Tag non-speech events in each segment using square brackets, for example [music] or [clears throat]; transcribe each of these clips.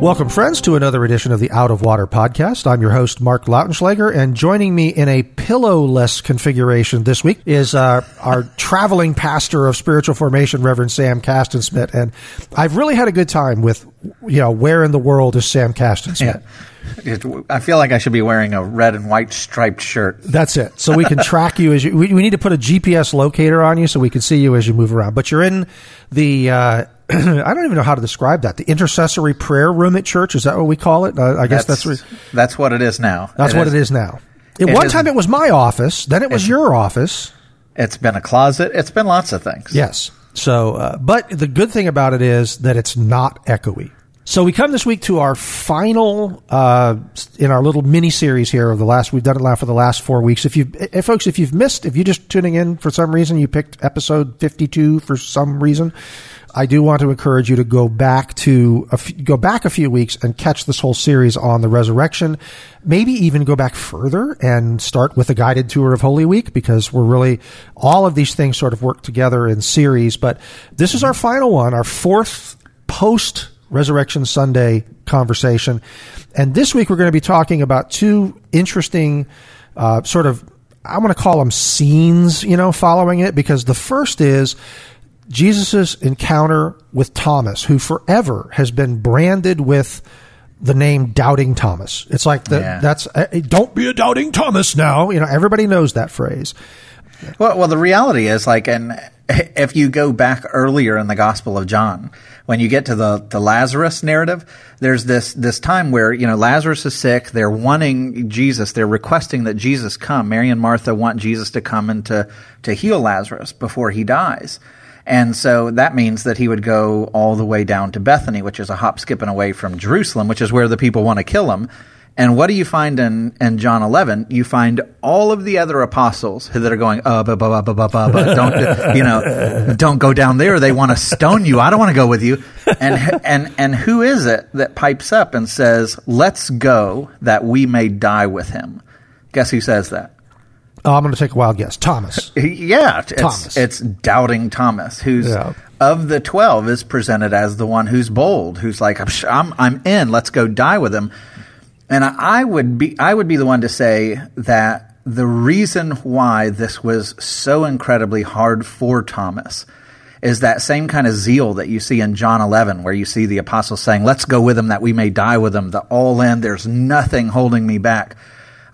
Welcome, friends, to another edition of the Out of Water podcast. I'm your host, Mark Lautenschlager, and joining me in a pillowless configuration this week is uh, our [laughs] traveling pastor of spiritual formation, Reverend Sam Castensmith. And I've really had a good time with, you know, where in the world is Sam Castensmith? Yeah. It, I feel like I should be wearing a red and white striped shirt. That's it. So we can track you as you. We, we, need to put a GPS locator on you so we can see you as you move around. But you're in the. Uh, [clears throat] I don't even know how to describe that. The intercessory prayer room at church is that what we call it? Uh, I guess that's that's, that's what it is now. That's it what is, it is now. At one time, it was my office. Then it was your office. It's been a closet. It's been lots of things. Yes. So, uh, but the good thing about it is that it's not echoey. So we come this week to our final uh, in our little mini series here of the last. We've done it now for the last four weeks. If you, if folks, if you've missed, if you're just tuning in for some reason, you picked episode 52 for some reason. I do want to encourage you to go back to go back a few weeks and catch this whole series on the resurrection. Maybe even go back further and start with a guided tour of Holy Week because we're really all of these things sort of work together in series. But this is our final one, our fourth post Resurrection Sunday conversation. And this week we're going to be talking about two interesting uh, sort of, I want to call them scenes, you know, following it, because the first is Jesus' encounter with Thomas, who forever has been branded with the name Doubting Thomas. It's like the, Yeah. that's, uh, don't be a Doubting Thomas now. You know, everybody knows that phrase. Well, well, the reality is like, and if you go back earlier in the Gospel of John, when you get to the, the Lazarus narrative, there's this, this time where, you know, Lazarus is sick. They're wanting Jesus. They're requesting that Jesus come. Mary and Martha want Jesus to come and to, to heal Lazarus before he dies. And so that means that he would go all the way down to Bethany, which is a hop, skipping away from Jerusalem, which is where the people want to kill him. And what do you find in, in John 11? You find all of the other apostles that are going, uh, ba, ba, ba, ba, ba, ba, ba. don't, [laughs] you know, don't go down there. They want to stone you. I don't want to go with you. And, and, and who is it that pipes up and says, let's go that we may die with him? Guess who says that? Oh, I'm going to take a wild guess. Thomas. Yeah, it's, Thomas. it's doubting Thomas, who's Yeah. of the twelve is presented as the one who's bold, who's like, I'm, I'm, I'm in. Let's go die with him. And I, would be, I would be the one to say that the reason why this was so incredibly hard for Thomas is that same kind of zeal that you see in John 11, where you see the apostles saying, "Let's go with him, that we may die with him." The all in. There's nothing holding me back.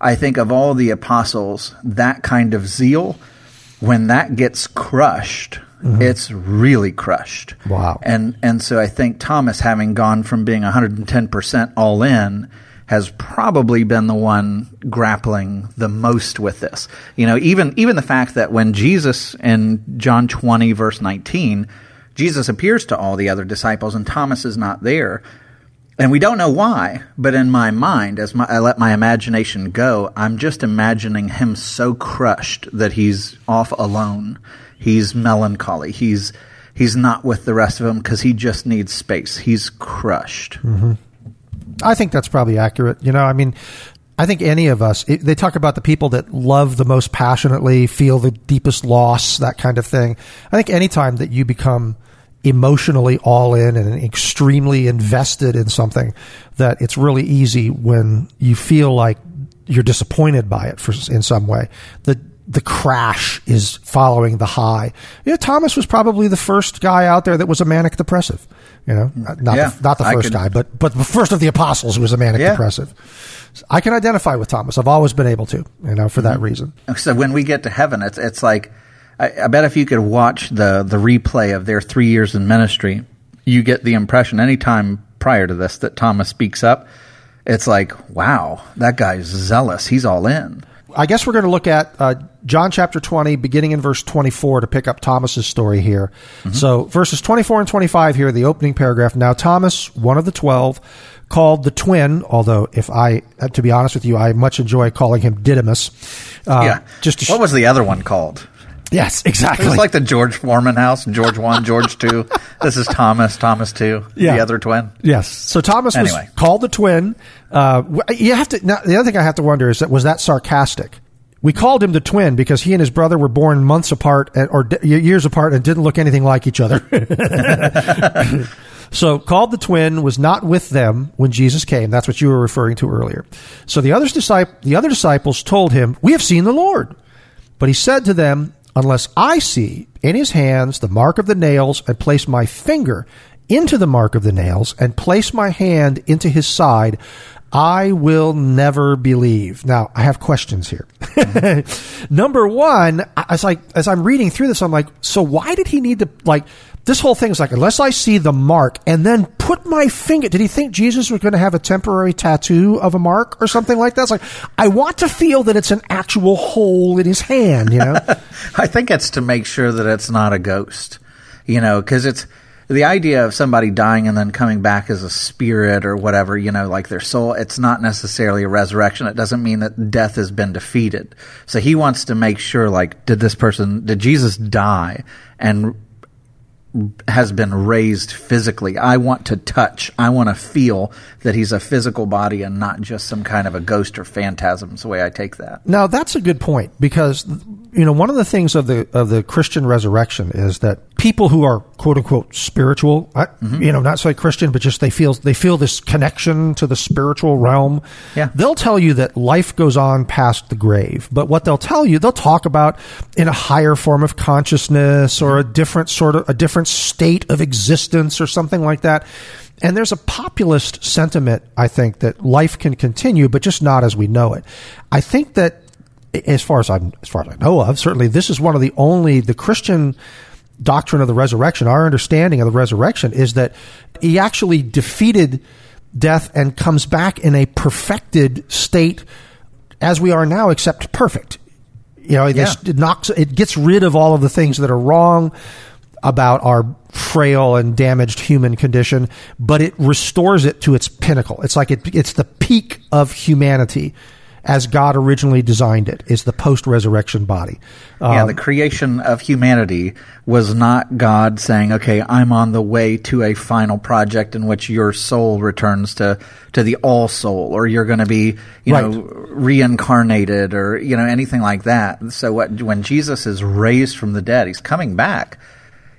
I think of all the apostles, that kind of zeal, when that gets crushed, mm-hmm. it's really crushed. Wow. And and so I think Thomas, having gone from being 110 percent all in, has probably been the one grappling the most with this. You know, even even the fact that when Jesus in John 20 verse 19, Jesus appears to all the other disciples and Thomas is not there. And we don't know why, but in my mind, as my, I let my imagination go, I'm just imagining him so crushed that he's off alone. He's melancholy. He's he's not with the rest of them because he just needs space. He's crushed. Mm-hmm. I think that's probably accurate. You know, I mean, I think any of us, it, they talk about the people that love the most passionately, feel the deepest loss, that kind of thing. I think anytime that you become emotionally all in and extremely invested in something, that it's really easy when you feel like you're disappointed by it for, in some way. The the crash is following the high. You know, Thomas was probably the first guy out there that was a manic depressive. You know, not Yeah, the, not the first could- guy, but but the first of the apostles who was a manic Yeah. depressive. I can identify with Thomas. I've always been able to, you know, for Mm-hmm. that reason. So when we get to heaven, it's it's like I, I bet if you could watch the the replay of their three years in ministry, you get the impression anytime prior to this that Thomas speaks up, it's like, wow, that guy's zealous. He's all in. I guess we're going to look at uh, John chapter 20, beginning in verse 24, to pick up Thomas's story here. So, verses 24 and 25 here, the opening paragraph. Now, Thomas, one of the twelve, called the twin, although if I, uh, to be honest with you, I much enjoy calling him Didymus. Uh, yeah. Just to what was the other one called? Yes, It exactly. was like the George Foreman house, George one, George two. [laughs] This is Thomas, Thomas two, Yeah. the other twin. Yes. So Thomas was called the twin. Uh, you have to. Now, the other thing I have to wonder is that was that sarcastic? We called him the twin because he and his brother were born months apart and, or d- years apart and didn't look anything like each other. [laughs] so called the twin was not with them when Jesus came. That's what you were referring to earlier. So the others discip- the other disciples told him, "We have seen the Lord." But he said to them, Unless I see in his hands the mark of the nails, and place my finger into the mark of the nails, and place my hand into his side, I will never believe. Now, I have questions here. [laughs] Number one, as I as I'm reading through this, I'm like, so why did he need to like this whole thing is like unless I see the mark and then put my finger. Did he think Jesus was going to have a temporary tattoo of a mark or something like that? It's like I want to feel that it's an actual hole in his hand. You know. [laughs] I think it's to make sure that it's not a ghost, you know, because it's the idea of somebody dying and then coming back as a spirit or whatever, you know, like their soul. It's not necessarily a resurrection. It doesn't mean that death has been defeated. So he wants to make sure, like, did this person, did Jesus die and has been raised physically. I want to touch. I want to feel that he's a physical body and not just some kind of a ghost or phantasm. Is the way I take that. Now that's a good point because you know one of the things of the of the Christian resurrection is that people who are quote unquote spiritual, I, mm-hmm. you know, not say Christian, but just they feel they feel this connection to the spiritual realm. Yeah. they'll tell you that life goes on past the grave, but what they'll tell you, they'll talk about in a higher form of consciousness or a different sort of a different state of existence or something like that. And there's a populist sentiment, I think, that life can continue, but just not as we know it. I think that, as far as I'm, as far as I know of, certainly this is one of the only the Christian doctrine of the resurrection. Our understanding of the resurrection is that he actually defeated death and comes back in a perfected state as we are now, except perfect. You know, Yeah. it knocks, it gets rid of all of the things that are wrong about our frail and damaged human condition, but it restores it to its pinnacle. It's like it, it's the peak of humanity as God originally designed it. Is the post-resurrection body. yeah, Um, the creation of humanity was not God saying, "Okay, I'm on the way to a final project in which your soul returns to to the all soul, or you're going to be, you Right. know, reincarnated, or you know, anything like that." So, what when Jesus is raised from the dead, he's coming back,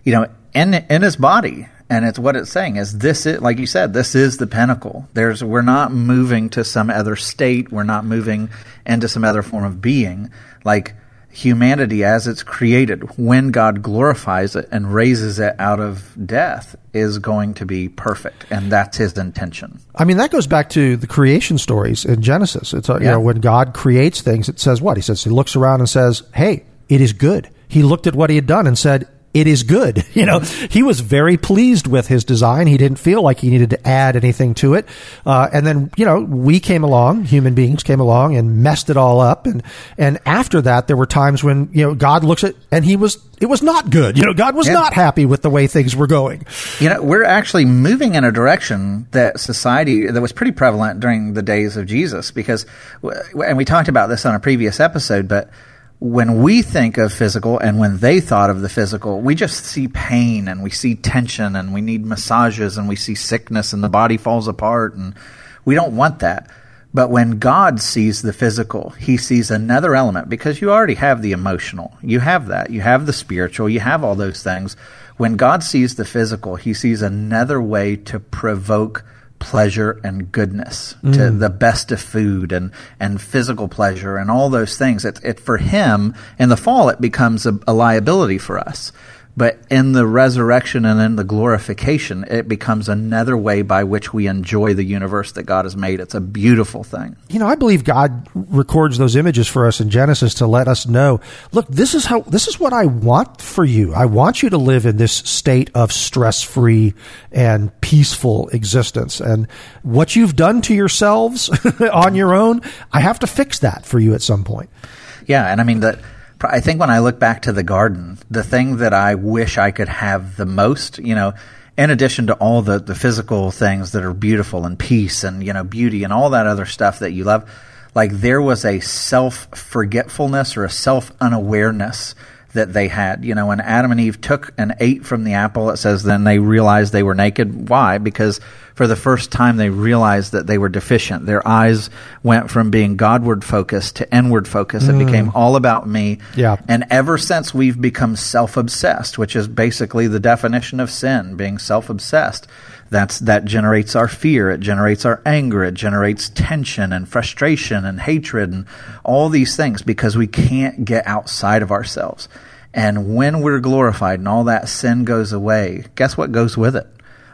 you know, in in his body. And it's what it's saying is this is like you said, this is the pinnacle. There's we're not moving to some other state. We're not moving into some other form of being. Like humanity as it's created, when God glorifies it and raises it out of death, is going to be perfect. And that's his intention. I mean, that goes back to the creation stories in Genesis. It's, uh, you Yeah. know, when God creates things, it says what? He says, he looks around and says, hey, it is good. He looked at what he had done and said, it is good. [laughs] You know, he was very pleased with his design. He didn't feel like he needed to add anything to it. Uh, and then, you know, we came along, human beings came along and messed it all up. And, and after that, there were times when, you know, God looks at, and he was, it was not good. You know, God was Yeah. not happy with the way things were going. You know, we're actually moving in a direction that society that was pretty prevalent during the days of Jesus because, and we talked about this on a previous episode, but when we think of physical and when they thought of the physical, we just see pain and we see tension and we need massages and we see sickness and the body falls apart and we don't want that. But when God sees the physical, he sees another element because you already have the emotional. You have that. You have the spiritual. You have all those things. When God sees the physical, he sees another way to provoke pleasure and goodness to mm. the best of food and, and physical pleasure and all those things. It, it for him in the fall, it becomes a, a liability for us. But in the resurrection and in the glorification, it becomes another way by which we enjoy the universe that God has made. It's a beautiful thing. You know, I believe God records those images for us in Genesis to let us know, look, this is how this is what I want for you. I want you to live in this state of stress-free and peaceful existence. And what you've done to yourselves [laughs] on your own, I have to fix that for you at some point. Yeah, and I mean that I think when I look back to the garden, the thing that I wish I could have the most, you know, in addition to all the, the physical things that are beautiful and peace and, you know, beauty and all that other stuff that you love, like there was a self forgetfulness or a self unawareness that they had. You know, when Adam and Eve took and ate from the apple, it says then they realized they were naked. Why? Because for the first time they realized that they were deficient. Their eyes went from being Godward focused to inward focus. Mm. It became all about me. Yeah. And ever since we've become self obsessed, which is basically the definition of sin, being self obsessed. That's that generates our fear, it generates our anger, it generates tension and frustration and hatred and all these things because we can't get outside of ourselves. And when we're glorified and all that sin goes away, guess what goes with it?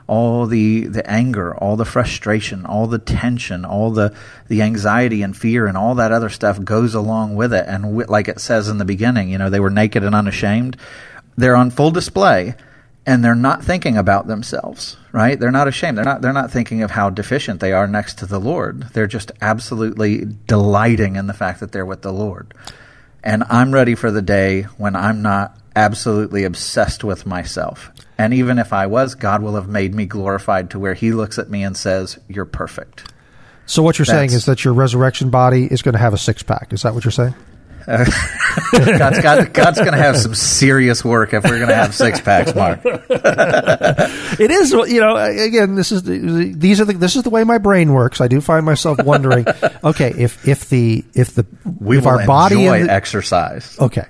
All the, the anger, all the frustration, all the tension, all the, the anxiety and fear and all that other stuff goes along with it. And like it says in the beginning, you know, they were naked and unashamed. They're on full display and they're not thinking about themselves, right? They're not ashamed. They're not they're not thinking of how deficient they are next to the Lord. They're just absolutely delighting in the fact that they're with the Lord. And I'm ready for the day when I'm not absolutely obsessed with myself. And even if I was, God will have made me glorified to where he looks at me and says, "You're perfect." So what you're That's, saying is that your resurrection body is going to have a six pack. Is that what you're saying? Uh, [laughs] God's, God, God's going to have some serious work if we're going to have six packs, Mark. [laughs] it is, you know. Again, this is the, these are the, this is the way my brain works. I do find myself wondering. [laughs] okay, if if the if the we if our body the, exercise. Okay,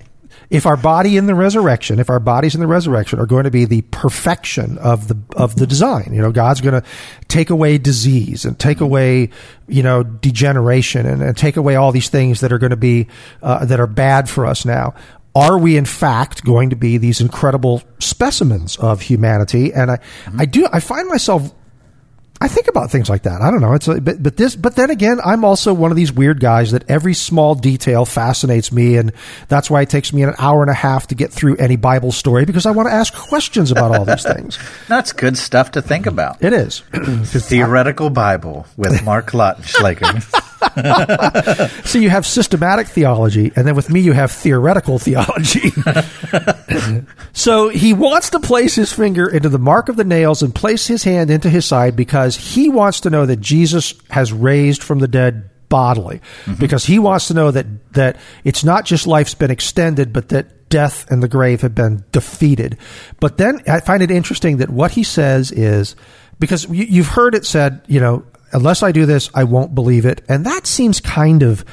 if our body in the resurrection, if our bodies in the resurrection are going to be the perfection of the of the design, you know, God's going to take away disease and take away, you know, degeneration and, and take away all these things that are going to be uh, that are bad for us now. Are we in fact going to be these incredible specimens of humanity? And I, mm-hmm. I do, I find myself I think about things like that. I don't know. It's a, but but this but then again, I'm also one of these weird guys that every small detail fascinates me, and that's why it takes me an hour and a half to get through any Bible story because I want to ask questions about all these things. [laughs] that's good stuff to think about. It is [clears throat] the theoretical Bible with Mark Lautenschlager. [laughs] [laughs] so you have systematic theology, and then with me, you have theoretical theology. so he wants to place his finger into the mark of the nails and place his hand into his side because he wants to know that Jesus has raised from the dead bodily. Mm-hmm. Because he wants to know that, that it's not just life's been extended, but that death and the grave have been defeated. But then I find it interesting that what he says is because you, have heard it said, you know, unless I do this, I won't believe it. And that seems kind of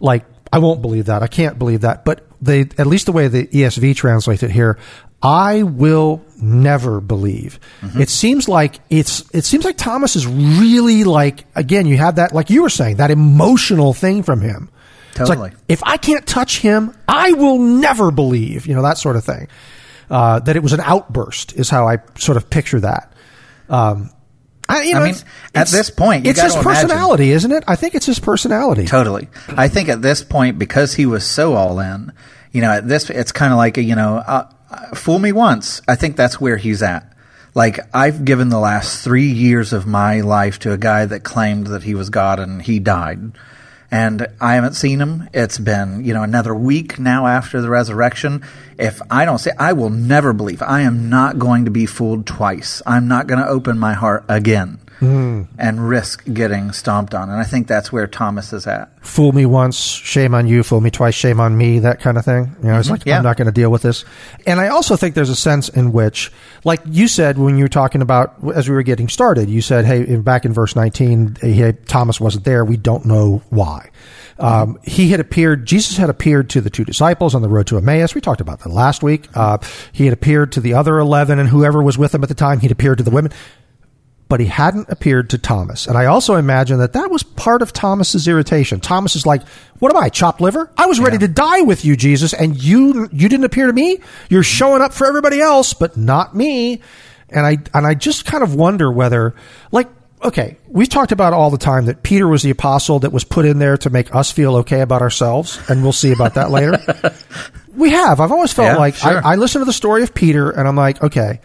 like, I won't believe that. I can't believe that. But they, at least the way the ESV translates it here, I will never believe. Mm-hmm. It seems like it's, it seems like Thomas is really like, again, you have that, like you were saying, that emotional thing from him. Totally. Like, if I can't touch him, I will never believe, you know, that sort of thing. Uh, that it was an outburst is how I sort of picture that. Um, I, you know, I mean, at this point, it's his personality, imagine. isn't it? I think it's his personality. Totally. I think at this point, because he was so all in, you know, at this, it's kind of like a, you know, uh, fool me once. I think that's where he's at. Like I've given the last three years of my life to a guy that claimed that he was God and he died and I haven't seen him. It's been, you know, another week now after the resurrection. If I don't say, I will never believe. I am not going to be fooled twice. I'm not going to open my heart again mm. and risk getting stomped on. And I think that's where Thomas is at. Fool me once, shame on you. Fool me twice, shame on me. That kind of thing. You know, mm-hmm. like yeah. I'm not going to deal with this. And I also think there's a sense in which, like you said when you were talking about as we were getting started, you said, "Hey, back in verse 19, hey, Thomas wasn't there. We don't know why." Um, he had appeared, Jesus had appeared to the two disciples on the road to Emmaus. We talked about that last week. Uh, he had appeared to the other 11 and whoever was with him at the time. He'd appeared to the women but he hadn't appeared to Thomas. And I also imagine that that was part of Thomas's irritation. Thomas is like, "What am I, chopped liver? I was ready Yeah. to die with you, Jesus, and you you didn't appear to me. You're showing up for everybody else, but not me." And I and I just kind of wonder whether like okay, we've talked about all the time that Peter was the apostle that was put in there to make us feel okay about ourselves, and we'll see about that later. [laughs] We have. I've always felt Yeah, like sure. I, I listen to the story of Peter and I'm like, okay,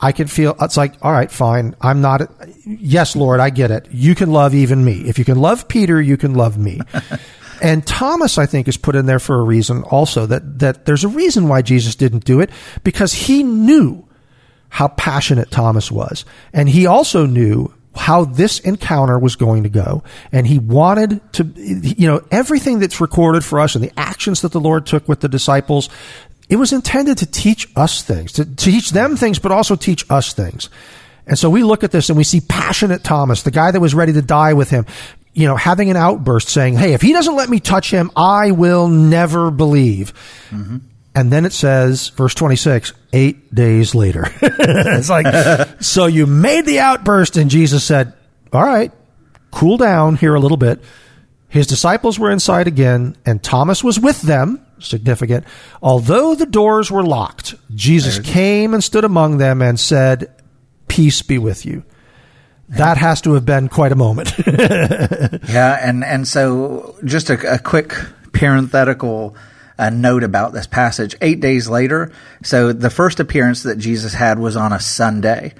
I can feel it's like, all right, fine. I'm not. Yes, Lord, I get it. You can love even me. If you can love Peter, you can love me. [laughs] and Thomas, I think, is put in there for a reason. Also, that that there's a reason why Jesus didn't do it because he knew how passionate Thomas was, and he also knew how this encounter was going to go. And he wanted to, you know, everything that's recorded for us and the actions that the Lord took with the disciples, it was intended to teach us things, to, to teach them things, but also teach us things. And so we look at this and we see passionate Thomas, the guy that was ready to die with him, you know, having an outburst saying, Hey, if he doesn't let me touch him, I will never believe. Mm-hmm. And then it says, verse 26, eight days later. [laughs] it's like, [laughs] so you made the outburst, and Jesus said, All right, cool down here a little bit. His disciples were inside again, and Thomas was with them. Significant. Although the doors were locked, Jesus came and stood among them and said, Peace be with you. That has to have been quite a moment. [laughs] Yeah, and and so just a, a quick parenthetical uh, note about this passage. Eight days later, so the first appearance that Jesus had was on a Sunday,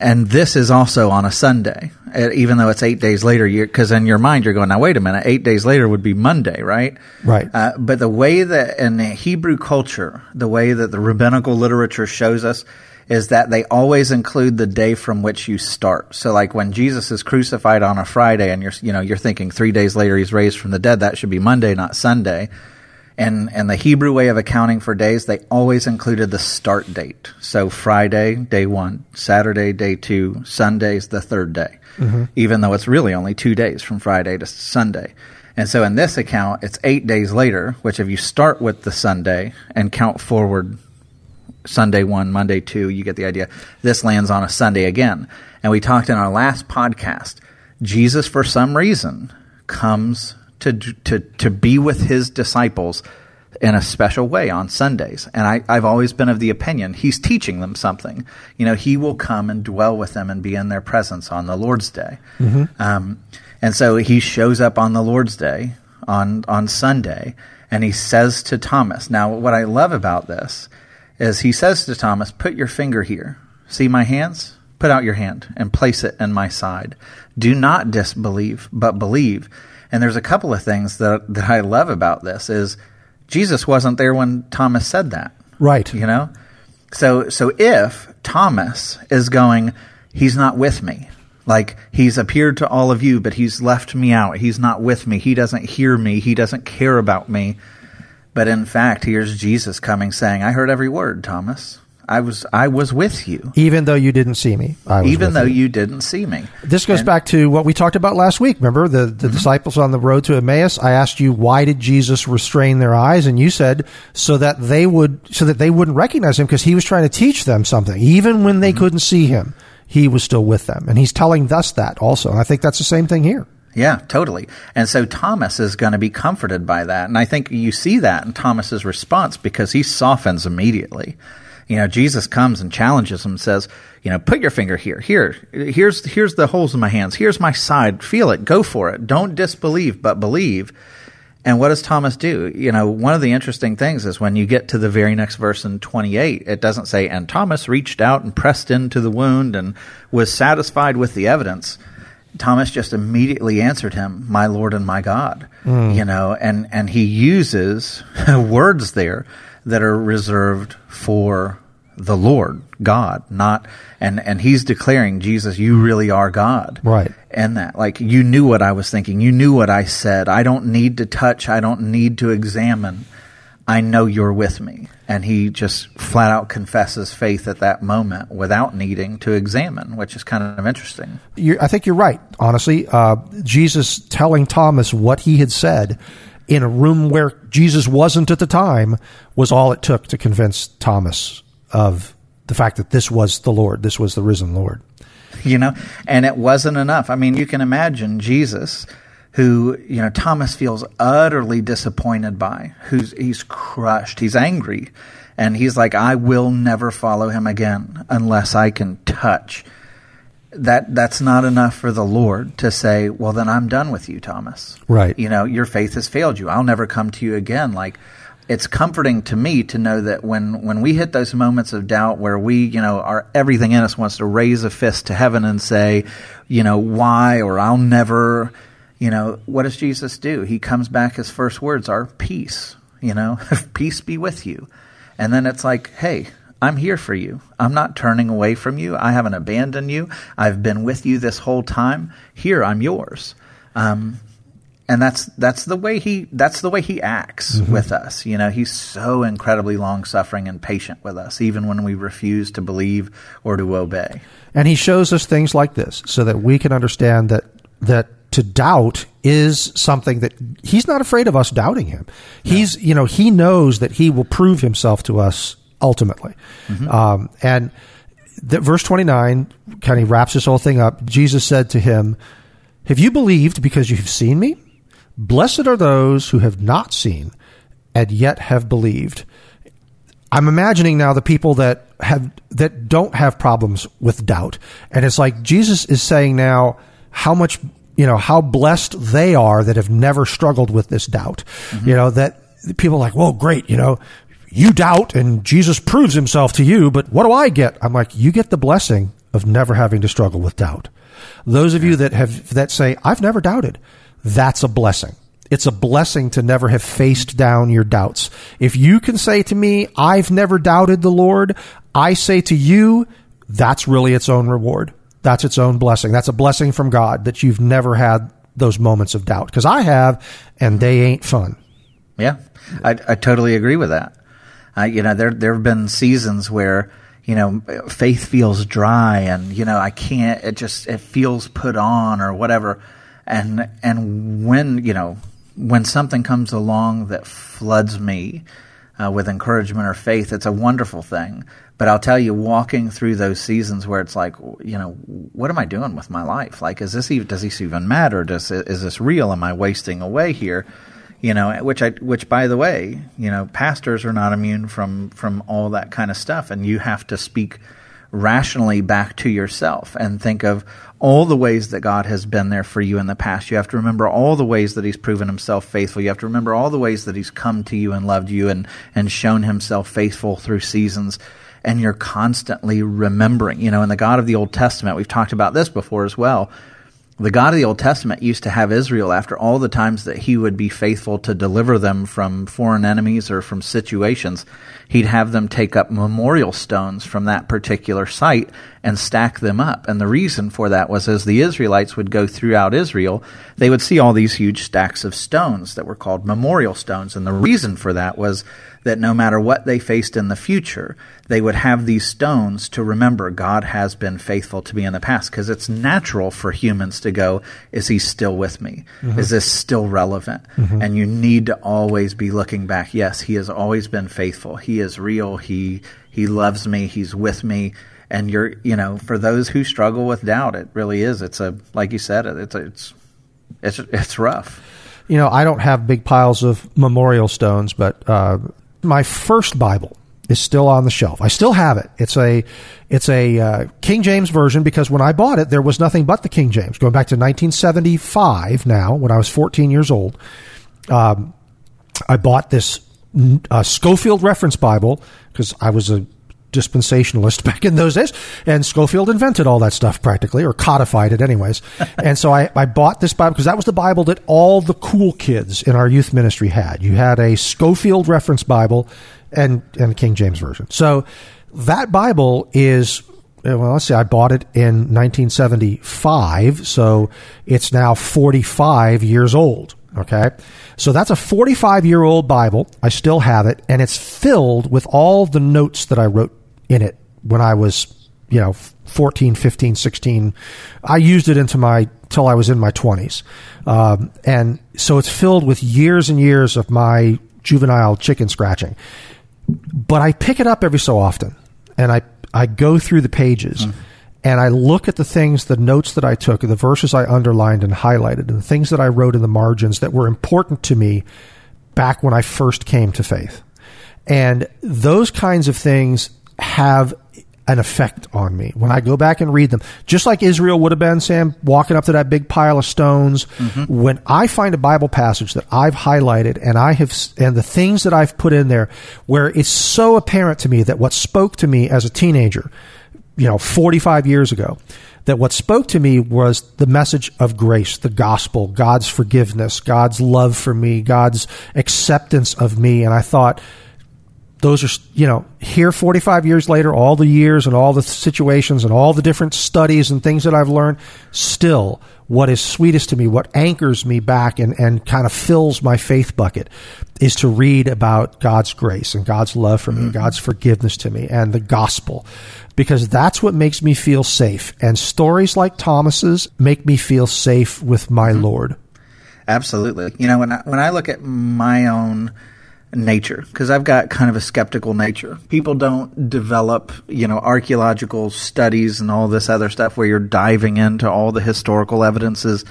and this is also on a Sunday, uh, even though it's eight days later. Because in your mind, you're going, now wait a minute, eight days later would be Monday, right? Right. Uh, but the way that in the Hebrew culture, the way that the rabbinical literature shows us is that they always include the day from which you start. So like when Jesus is crucified on a Friday and you're, you know, you're thinking three days later he's raised from the dead, that should be Monday, not Sunday. And, and the Hebrew way of accounting for days, they always included the start date. So Friday, day one, Saturday, day two, Sunday's the third day, mm-hmm. even though it's really only two days from Friday to Sunday. And so in this account, it's eight days later, which if you start with the Sunday and count forward Sunday one, Monday two, you get the idea. This lands on a Sunday again. And we talked in our last podcast, Jesus, for some reason, comes to, to, to be with his disciples in a special way on Sundays. And I, I've always been of the opinion he's teaching them something. You know, he will come and dwell with them and be in their presence on the Lord's Day. Um, and so he shows up on the Lord's Day on, on Sunday and he says to Thomas, now what I love about this is he says to Thomas, put your finger here. See my hands? Put out your hand and place it in my side. Do not disbelieve, but believe. And there's a couple of things that, that I love about this is Jesus wasn't there when Thomas said that. right. You know? So so if Thomas is going, he's not with me. Like he's appeared to all of you, but he's left me out. He's not with me. He doesn't hear me. He doesn't care about me. But in fact, here's Jesus coming saying, I heard every word, Thomas. I was I was with you. Even though you didn't see me, Even though you. you didn't see me. This goes And- back to what we talked about last week. Remember the, the mm-hmm. disciples on the road to Emmaus? I asked you why did Jesus restrain their eyes, and you said so that they would so that they wouldn't recognize him because he was trying to teach them something. Even when they mm-hmm. couldn't see him, he was still with them, and he's telling us that also. And I think that's the same thing here. Yeah, totally. And so Thomas is going to be comforted by that. And I think you see that in Thomas's response because he softens immediately. You know, Jesus comes and challenges him and says, you know, put your finger here. Here. Here's here's the holes in my hands. Here's my side. Feel it. Go for it. Don't disbelieve, but believe. And what does Thomas do? You know, one of the interesting things is when you get to the very next verse in 28, it doesn't say, and Thomas reached out and pressed into the wound and was satisfied with the evidence. Thomas just immediately answered him, "My Lord and my God." Hmm. You know, and and he uses [laughs] words there that are reserved for the Lord, God, not and and he's declaring, Jesus, you really are God. Right. And that like you knew what I was thinking. You knew what I said. I don't need to touch, I don't need to examine. I know you're with me. And he just flat out confesses faith at that moment without needing to examine, which is kind of interesting. You're, I think you're right. Honestly, uh, Jesus telling Thomas what he had said in a room where Jesus wasn't at the time was all it took to convince Thomas of the fact that this was the Lord, this was the risen Lord. you know, and it wasn't enough. I mean, you can imagine Jesus who you know Thomas feels utterly disappointed by, who's he's crushed, he's angry, and he's like, I will never follow him again unless I can touch. That that's not enough for the Lord to say, well then I'm done with you, Thomas. Right. You know, your faith has failed you. I'll never come to you again. Like it's comforting to me to know that when, when we hit those moments of doubt where we, you know, our everything in us wants to raise a fist to heaven and say, you know, why or I'll never, you know, what does Jesus do? He comes back, his first words are peace, you know, [laughs] peace be with you. And then it's like, hey, I'm here for you. I'm not turning away from you. I haven't abandoned you. I've been with you this whole time. Here, I'm yours. Um, and that's that's the way he that's the way he acts mm-hmm. with us. You know, he's so incredibly long suffering and patient with us, even when we refuse to believe or to obey. And he shows us things like this so that we can understand that that to doubt is something that he's not afraid of us doubting him. He's, you know, he knows that he will prove himself to us ultimately. Mm-hmm. Um, and the, verse 29 kind of wraps this whole thing up. Jesus said to him, Have you believed because you have seen me? Blessed are those who have not seen and yet have believed. I'm imagining now the people that have that don't have problems with doubt. And it's like Jesus is saying now how much you know how blessed they are that have never struggled with this doubt. Mm-hmm. You know that people are like, "Well, great, you know, you doubt and Jesus proves himself to you, but what do I get?" I'm like, "You get the blessing of never having to struggle with doubt." Those of you that have that say, "I've never doubted." That's a blessing. It's a blessing to never have faced down your doubts. If you can say to me, I've never doubted the Lord, I say to you, that's really its own reward. That's its own blessing. That's a blessing from God that you've never had those moments of doubt. Because I have, and they ain't fun. Yeah, I, I totally agree with that. Uh, you know, there there have been seasons where you know faith feels dry, and you know I can't. It just it feels put on or whatever. And and when you know when something comes along that floods me uh, with encouragement or faith, it's a wonderful thing. But I'll tell you, walking through those seasons where it's like, you know, what am I doing with my life? Like, is this even, does this even matter? Does is this real? Am I wasting away here? You know, which I, which by the way, you know, pastors are not immune from from all that kind of stuff, and you have to speak rationally back to yourself and think of all the ways that God has been there for you in the past. You have to remember all the ways that He's proven Himself faithful. You have to remember all the ways that He's come to you and loved you and, and shown Himself faithful through seasons and you're constantly remembering. You know, in the God of the Old Testament, we've talked about this before as well. The God of the Old Testament used to have Israel, after all the times that he would be faithful to deliver them from foreign enemies or from situations, he'd have them take up memorial stones from that particular site and stack them up. And the reason for that was as the Israelites would go throughout Israel, they would see all these huge stacks of stones that were called memorial stones. And the reason for that was that no matter what they faced in the future, they would have these stones to remember God has been faithful to me in the past. Because it's natural for humans to go, Is he still with me? Mm-hmm. Is this still relevant? Mm-hmm. And you need to always be looking back. Yes, he has always been faithful. He is real. He, he loves me. He's with me. And you're, you know, for those who struggle with doubt, it really is. It's a, like you said, it's, a, it's, it's, it's rough you know, I don't have big piles of memorial stones, but uh, my first Bible is still on the shelf. I still have it. It's a it's a uh, King James version because when I bought it, there was nothing but the King James. Going back to 1975, now when I was 14 years old, um, I bought this uh, Scofield Reference Bible because I was a dispensationalist [laughs] back in those days. And Scofield invented all that stuff practically, or codified it anyways. [laughs] and so I, I bought this Bible because that was the Bible that all the cool kids in our youth ministry had. You had a Scofield reference Bible and, and King James Version. So that Bible is eh, well, let's see, I bought it in 1975, so it's now 45 years old. Okay. So that's a 45 year old Bible. I still have it, and it's filled with all the notes that I wrote in it when I was, you know, 14, 15, 16. I used it into my, till I was in my 20s. Um, and so it's filled with years and years of my juvenile chicken scratching. But I pick it up every so often and I, I go through the pages. Mm. and I look at the things, the notes that I took, the verses I underlined and highlighted, and the things that I wrote in the margins that were important to me back when I first came to faith. And those kinds of things have an effect on me when I go back and read them. Just like Israel would have been, Sam, walking up to that big pile of stones. Mm-hmm. When I find a Bible passage that I've highlighted and I have, and the things that I've put in there where it's so apparent to me that what spoke to me as a teenager, you know, 45 years ago, that what spoke to me was the message of grace, the gospel, God's forgiveness, God's love for me, God's acceptance of me. And I thought, those are you know here 45 years later all the years and all the situations and all the different studies and things that i've learned still what is sweetest to me what anchors me back and, and kind of fills my faith bucket is to read about god's grace and god's love for me mm-hmm. god's forgiveness to me and the gospel because that's what makes me feel safe and stories like thomas's make me feel safe with my mm-hmm. lord absolutely you know when I, when I look at my own nature because I've got kind of a skeptical nature. People don't develop, you know, archaeological studies and all this other stuff where you're diving into all the historical evidences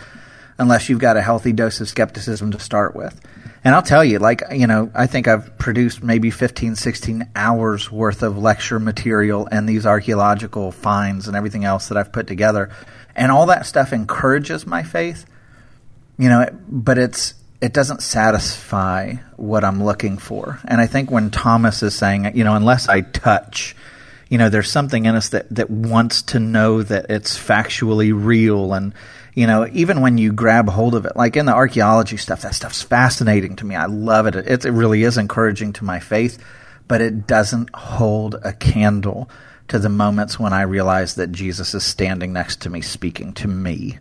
unless you've got a healthy dose of skepticism to start with. And I'll tell you, like, you know, I think I've produced maybe 15, 16 hours worth of lecture material and these archaeological finds and everything else that I've put together. And all that stuff encourages my faith, you know, but it's, it doesn't satisfy what I'm looking for. And I think when Thomas is saying, you know, unless I touch, you know, there's something in us that, that wants to know that it's factually real. And, you know, even when you grab hold of it, like in the archaeology stuff, that stuff's fascinating to me. I love it. It, it really is encouraging to my faith, but it doesn't hold a candle to the moments when I realize that Jesus is standing next to me, speaking to me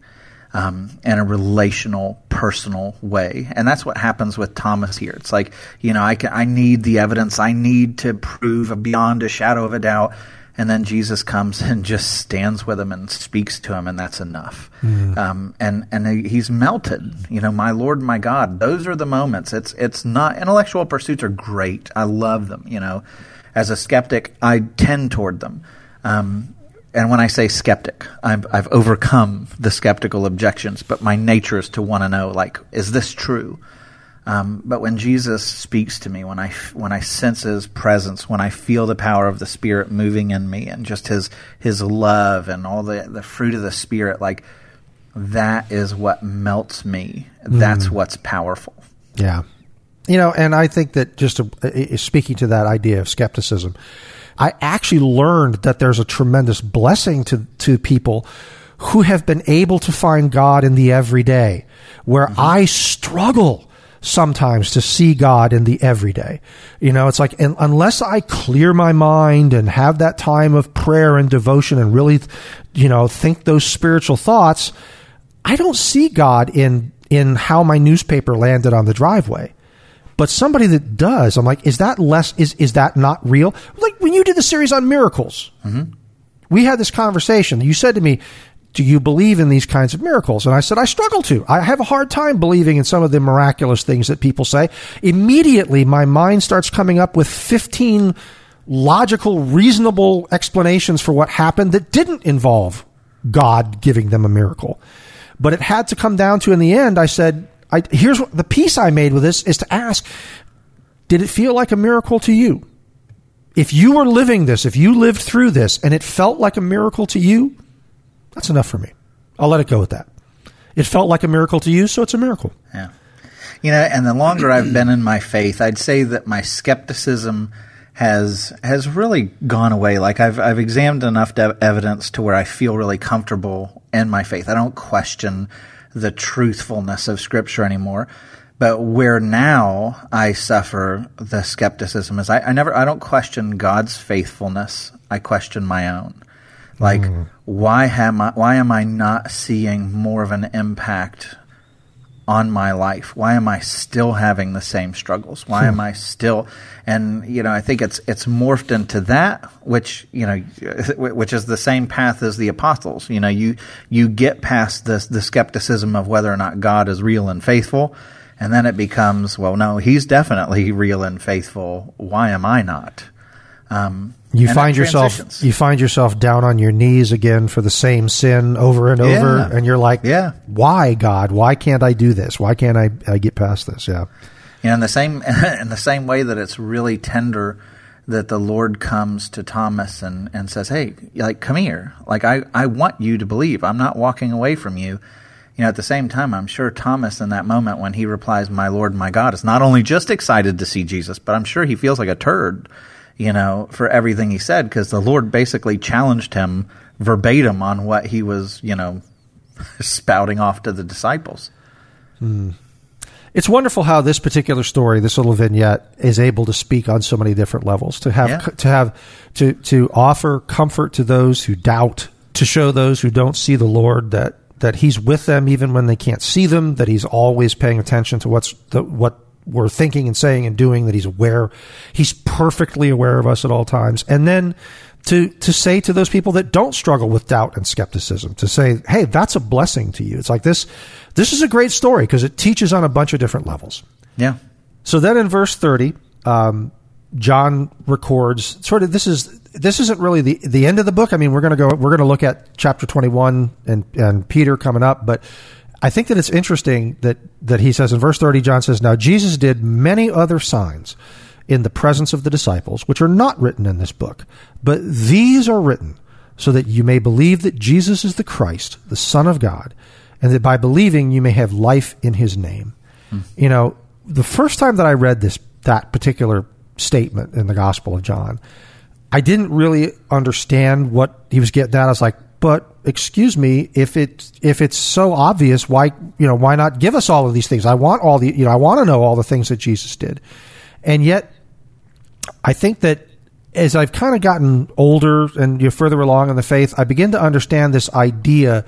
um, in a relational, personal way. And that's what happens with Thomas here. It's like, you know, I, can, I need the evidence. I need to prove beyond a shadow of a doubt. And then Jesus comes [laughs] and just stands with him and speaks to him, and that's enough. Mm. Um, and and he's melted. You know, my Lord, my God. Those are the moments. It's it's not intellectual pursuits are great. I love them. You know, as a skeptic, I tend toward them. Um, and when I say skeptic, I've, I've overcome the skeptical objections, but my nature is to want to know, like, is this true? Um, but when Jesus speaks to me, when I when I sense His presence, when I feel the power of the Spirit moving in me, and just His His love and all the the fruit of the Spirit, like that is what melts me. That's mm. what's powerful. Yeah, you know, and I think that just to, speaking to that idea of skepticism, I actually learned that there's a tremendous blessing to, to people who have been able to find God in the everyday, where mm-hmm. I struggle sometimes to see God in the everyday. You know, it's like unless I clear my mind and have that time of prayer and devotion and really, you know, think those spiritual thoughts, I don't see God in in how my newspaper landed on the driveway. But somebody that does, I'm like, is that less? Is is that not real? You did the series on miracles, mm-hmm. we had this conversation. You said to me, "Do you believe in these kinds of miracles?" And I said, "I struggle to. I have a hard time believing in some of the miraculous things that people say." Immediately, my mind starts coming up with 15 logical, reasonable explanations for what happened that didn't involve God giving them a miracle. But it had to come down to, in the end, I said, I, here's what, the piece I made with this is to ask, did it feel like a miracle to you? If you were living this, if you lived through this and it felt like a miracle to you, that's enough for me. I'll let it go with that. It felt like a miracle to you, so it's a miracle. Yeah. You know, and the longer I've been in my faith, I'd say that my skepticism has has really gone away. Like I've I've examined enough de- evidence to where I feel really comfortable in my faith. I don't question the truthfulness of Scripture anymore. But where now I suffer the skepticism is I, I never I don't question God's faithfulness. I question my own. Like mm. why am I why am I not seeing more of an impact on my life? Why am I still having the same struggles? Why am hmm. I still and you know, I think it's it's morphed into that which, you know, [laughs] which is the same path as the apostles. You know, you you get past this the skepticism of whether or not God is real and faithful, and then it becomes, well, no, he's definitely real and faithful. Why am I not? Um, You find yourself you find yourself down on your knees again for the same sin over and over, Yeah. and you're like, Yeah. why God? Why can't I do this? Why can't I, I get past this?" Yeah, You know, in the same [laughs] in the same way that it's really tender that the Lord comes to Thomas and, and says, Hey, like come here. Like I, I want you to believe. I'm not walking away from you. You know, at the same time, I'm sure Thomas in that moment when he replies, My Lord, my God, is not only just excited to see Jesus, but I'm sure he feels like a turd, you know, for everything he said, because the Lord basically challenged him verbatim on what he was, you know, [laughs] spouting off to the disciples. Hmm. it's wonderful how this particular story, this little vignette, is able to speak on so many different levels. To have Yeah. to have to to offer comfort to those who doubt, to show those who don't see the Lord that that He's with them even when they can't see them, that He's always paying attention to what's the, what we're thinking and saying and doing, that He's aware, He's perfectly aware of us at all times, and then. To, to say to those people that don't struggle with doubt and skepticism, to say, hey, that's a blessing to you. It's like this, this is a great story because it teaches on a bunch of different levels. Yeah. So then in verse 30, um, John records sort of this is this isn't really the the end of the book. I mean, we're going to go we're going to look at chapter 21 and and Peter coming up, but I think that it's interesting that that he says in verse 30 John says, "Now Jesus did many other signs in the presence of the disciples, which are not written in this book, but these are written so that you may believe that Jesus is the Christ, the Son of God, and that by believing you may have life in his name." Hmm. You know, the first time that I read this that particular statement in the Gospel of John, I didn't really understand what he was getting at. I was like, but excuse me, if it if it's so obvious, why you know why not give us all of these things? I want all the you know I want to know all the things that Jesus did, and yet I think that as I've kind of gotten older and you're further along in the faith, I begin to understand this idea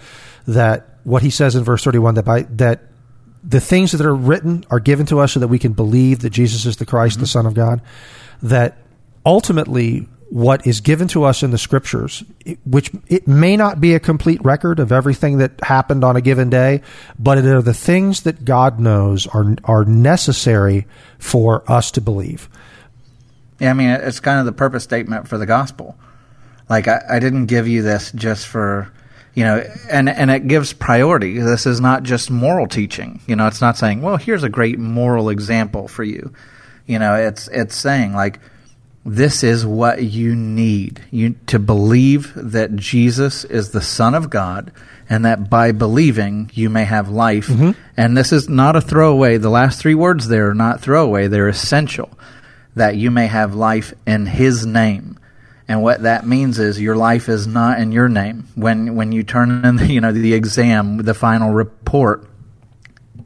that what he says in verse 31 that by that the things that are written are given to us so that we can believe that Jesus is the Christ, the mm-hmm. Son of God. That ultimately, what is given to us in the Scriptures, which it may not be a complete record of everything that happened on a given day, but it are the things that God knows are are necessary for us to believe. Yeah, I mean, it's kind of the purpose statement for the gospel. Like, I, I didn't give you this just for, you know, and, and it gives priority. This is not just moral teaching. You know, it's not saying, well, here's a great moral example for you. You know, it's, it's saying, like, this is what you need you to believe that Jesus is the Son of God, and that by believing you may have life. Mm-hmm. And this is not a throwaway. The last three words there are not throwaway; they're essential. That you may have life in His name. And what that means is your life is not in your name. When when you turn in, you know, the exam, the final report,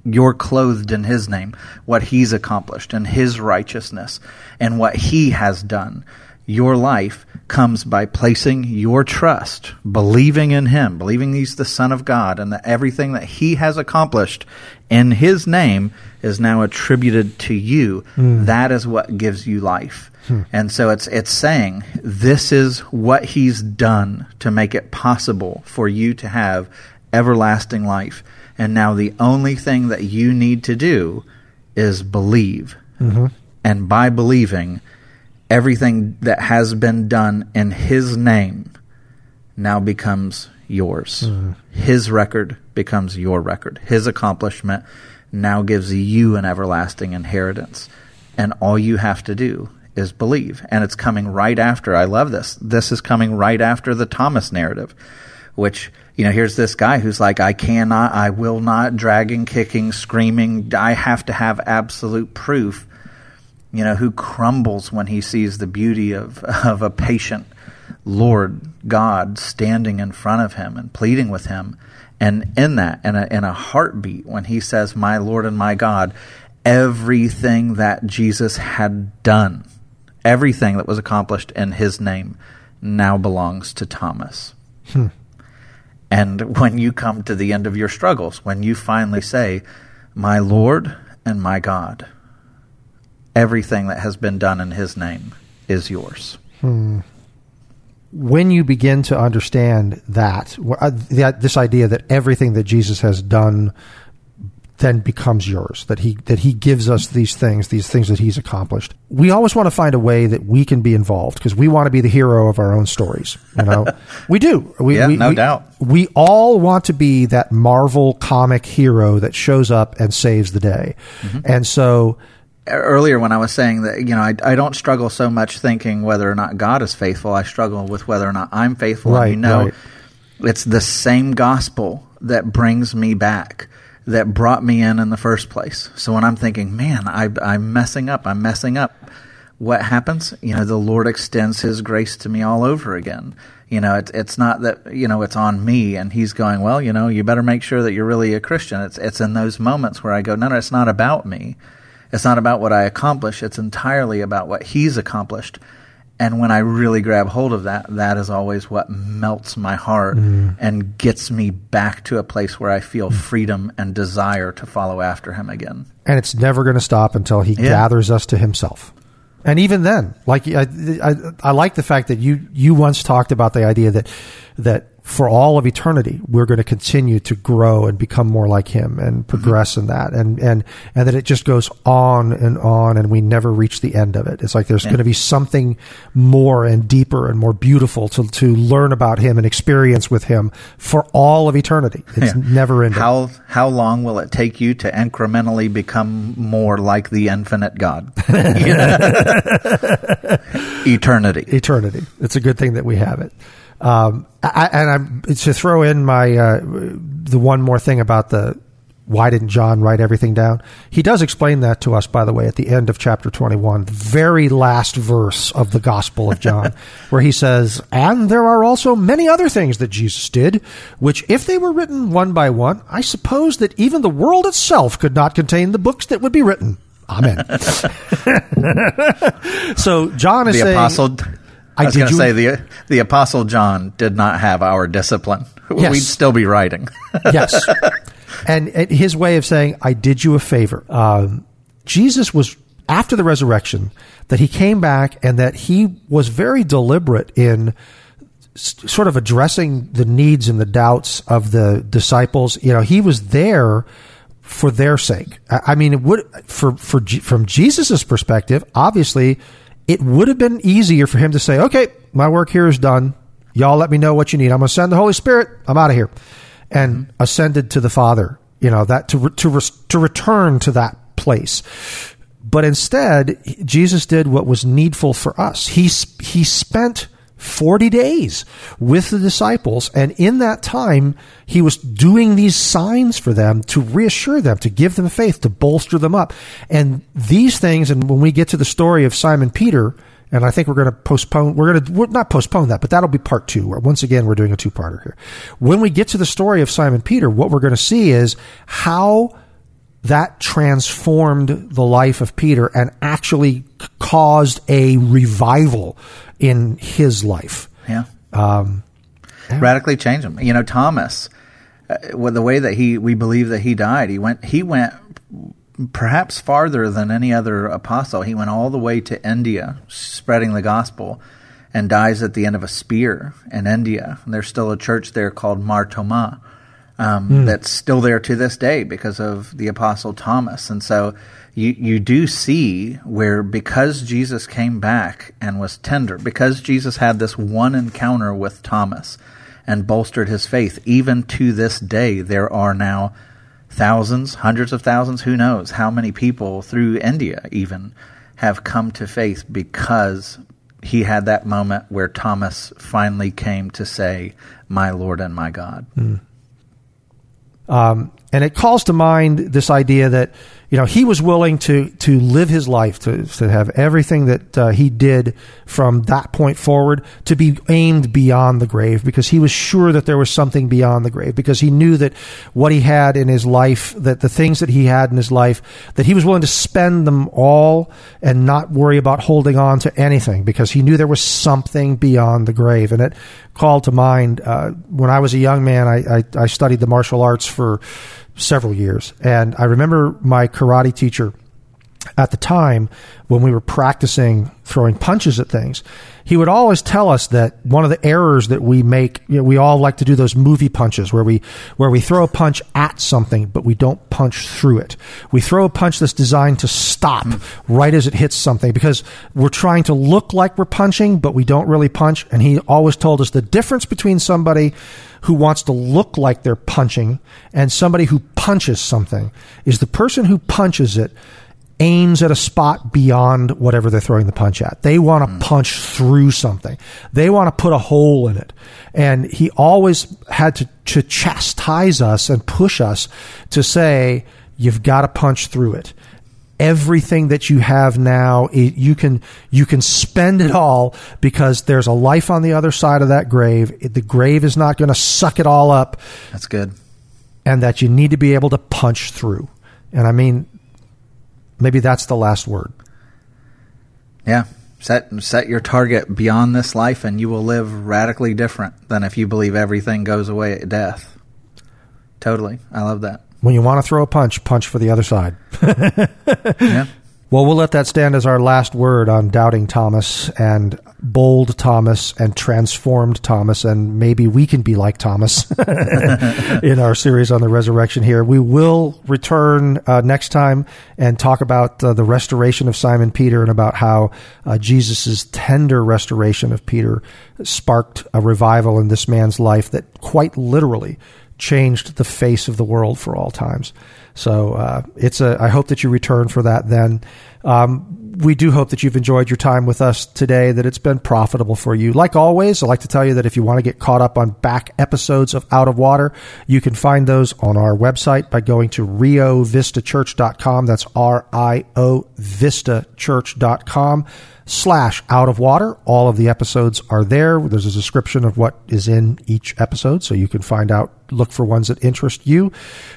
you're clothed in his name, what he's accomplished and his righteousness and what he has done. Your life comes by placing your trust, believing in him, believing he's the son of God and that everything that he has accomplished in his name is now attributed to you. Hmm. That is what gives you life. Hmm. And so it's it's saying this is what he's done to make it possible for you to have everlasting life. And now the only thing that you need to do is believe. Mm-hmm. And by believing, everything that has been done in His name now becomes yours. Mm-hmm. His record becomes your record. His accomplishment now gives you an everlasting inheritance. And all you have to do is believe. And it's coming right after. I love this. This is coming right after the Thomas narrative, which, you know, here's this guy who's like, I cannot, I will not, dragging, kicking, screaming. I have to have absolute proof you know, who crumbles when he sees the beauty of, [laughs] of a patient Lord God standing in front of him and pleading with him. And in that, in a, in a heartbeat, when he says, My Lord and my God, everything that Jesus had done, everything that was accomplished in his name, now belongs to Thomas. Hmm. And when you come to the end of your struggles, when you finally say, My Lord and my God, everything that has been done in his name is yours. when you begin to understand that, uh, that this idea that everything that Jesus has done, then becomes yours. That he that he gives us these things, these things that he's accomplished. We always want to find a way that we can be involved because we want to be the hero of our own stories. You know, [laughs] we do. We, Yeah, we, no we- doubt. We all want to be that Marvel comic hero that shows up and saves the day, Mm-hmm. and so. earlier when I was saying that you know I, I don't struggle so much thinking whether or not God is faithful. I struggle with whether or not I'm faithful. Right, and you know, right. it's the same gospel that brings me back, that brought me in in the first place. So when I'm thinking, man, I, I'm messing up, I'm messing up. What happens? You know, the Lord extends His grace to me all over again. You know, it's it's not that you know it's on me, and He's going, well, you know, you better make sure that you're really a Christian. It's it's in those moments where I go, no, no, it's not about me. It's not about what I accomplish. It's entirely about what he's accomplished. And when I really grab hold of that, that is always what melts my heart mm. and gets me back to a place where I feel mm. freedom and desire to follow after him again. and it's never going to stop until he gathers us to himself. And even then, like I, I, I like the fact that you you once talked about the idea that that for all of eternity we're going to continue to grow and become more like him and mm-hmm. progress in that, and and and that it just goes on and on, and we never reach the end of it. It's like there's going to be something more and deeper and more beautiful to to learn about him and experience with him for all of eternity. It's Yeah. never ending. How how long will it take you to incrementally become more like the infinite God? [laughs] [laughs] Eternity. eternity. It's a good thing that we have it. Um, I, and I'm to throw in my uh, the one more thing about the why didn't John write everything down? He does explain that to us, by the way, at the end of chapter 21, the very last verse of the Gospel of John, [laughs] where he says, And there are also many other things that Jesus did, which, if they were written one by one, I suppose that even the world itself could not contain the books that would be written. Amen. [laughs] [laughs] so John is The saying, apostle. I I was going to say the the apostle John did not have our discipline. [laughs] Yes. We'd still be writing. [laughs] yes. And, and his way of saying, I did you a favor. Um, Jesus was, after the resurrection, that he came back and that he was very deliberate in s- sort of addressing the needs and the doubts of the disciples. You know, he was there for their sake. I I mean, it would, for, for, from Jesus' perspective, obviously, it would have been easier for him to say, okay, my work here is done. Y'all let me know what you need. I'm going to send the Holy Spirit. I'm out of here. And mm-hmm. ascended to the Father, you know, that to, re- to, res- to return to that place. But instead, Jesus did what was needful for us. He, he spent 40 days with the disciples. And in that time, he was doing these signs for them to reassure them, to give them faith, to bolster them up. And these things, and when we get to the story of Simon Peter, and I think we're going to postpone, we're going to, we're not postpone that, but that'll be part two. Once again, we're doing a two parter here. When we get to the story of Simon Peter, what we're going to see is how that transformed the life of Peter and actually caused a revival in his life. Yeah. Um, radically changed him. You know, Thomas, uh, with the way that he we believe that he died, he went he went perhaps farther than any other apostle. He went all the way to India, spreading the gospel, and dies at the end of a spear in India. And there's still a church there called Mar Thoma. Um, That's still there to this day because of the Apostle Thomas, and so you you do see where because Jesus came back and was tender, because Jesus had this one encounter with Thomas and bolstered his faith, even to this day, there are now thousands, hundreds of thousands, who knows how many people through India even have come to faith because he had that moment where Thomas finally came to say, My Lord and my God. Um, and it calls to mind this idea that you know he was willing to to live his life to to have everything that uh, he did from that point forward to be aimed beyond the grave because he was sure that there was something beyond the grave because he knew that what he had in his life that the things that he had in his life that he was willing to spend them all and not worry about holding on to anything because he knew there was something beyond the grave. And it called to mind uh, when I was a young man I, I, I studied the martial arts for several years. And I remember my karate teacher at the time when we were practicing throwing punches at things, he would always tell us that one of the errors that we make, you know, we all like to do those movie punches where we where we throw a punch at something but we don't punch through it. We throw a punch that's designed to stop hmm. right as it hits something because we're trying to look like we're punching but we don't really punch and he always told us the difference between somebody who wants to look like they're punching and somebody who punches something is the person who punches it aims at a spot beyond whatever they're throwing the punch at. They want to hmm. punch through something. They want to put a hole in it. And he always had to, to chastise us and push us to say, you've got to punch through it. Everything that you have now, it, you can you can spend it all because there's a life on the other side of that grave. The grave is not going to suck it all up, That's good. and that you need to be able to punch through. And I mean, maybe that's the last word. Yeah. Set set your target beyond this life and you will live radically different than if you believe everything goes away at death. Totally. I love that. When you want to throw a punch, punch for the other side. [laughs] Yeah. Well, we'll let that stand as our last word on doubting Thomas and bold Thomas and transformed Thomas, and maybe we can be like Thomas [laughs] in our series on the resurrection here. We will return uh, next time and talk about uh, the restoration of Simon Peter and about how uh, Jesus' tender restoration of Peter sparked a revival in this man's life that quite literally changed the face of the world for all times. So uh, it's a. I hope that you return for that. Then um, we do hope that you've enjoyed your time with us today. That it's been profitable for you. Like always, I like to tell you that if you want to get caught up on back episodes of Out of Water, you can find those on our website by going to riovistachurch.com. That's R I O Vistachurch.com slash out of water. All of the episodes are there. There's a description of what is in each episode, so you can find out, look for ones that interest you.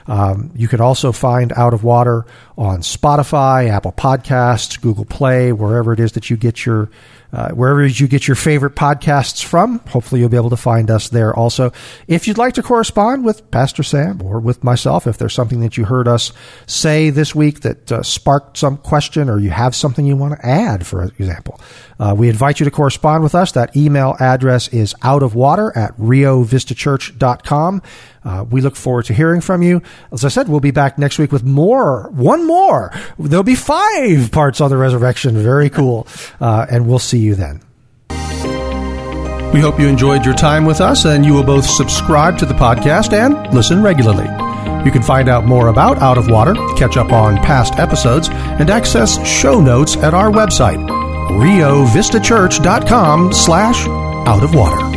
Um, you can also find Out of Water on Spotify, Apple Podcasts, Google Play, wherever it is that you get your uh, wherever you get your favorite podcasts from. Hopefully, you'll be able to find us there also. If you'd like to correspond with Pastor Sam or with myself, if there's something that you heard us say this week that uh, sparked some question or you have something you want to add, for example, uh, we invite you to correspond with us. That email address is out of water at riovistachurch.com. Uh, we look forward to hearing from you. As I said, we'll be back next week with more, one more. There'll be five parts on the resurrection. Very cool. Uh, and we'll see you then. We hope you enjoyed your time with us and you will both subscribe to the podcast and listen regularly. You can find out more about Out of Water, catch up on past episodes, and access show notes at our website, riovistachurch.com slash out of water.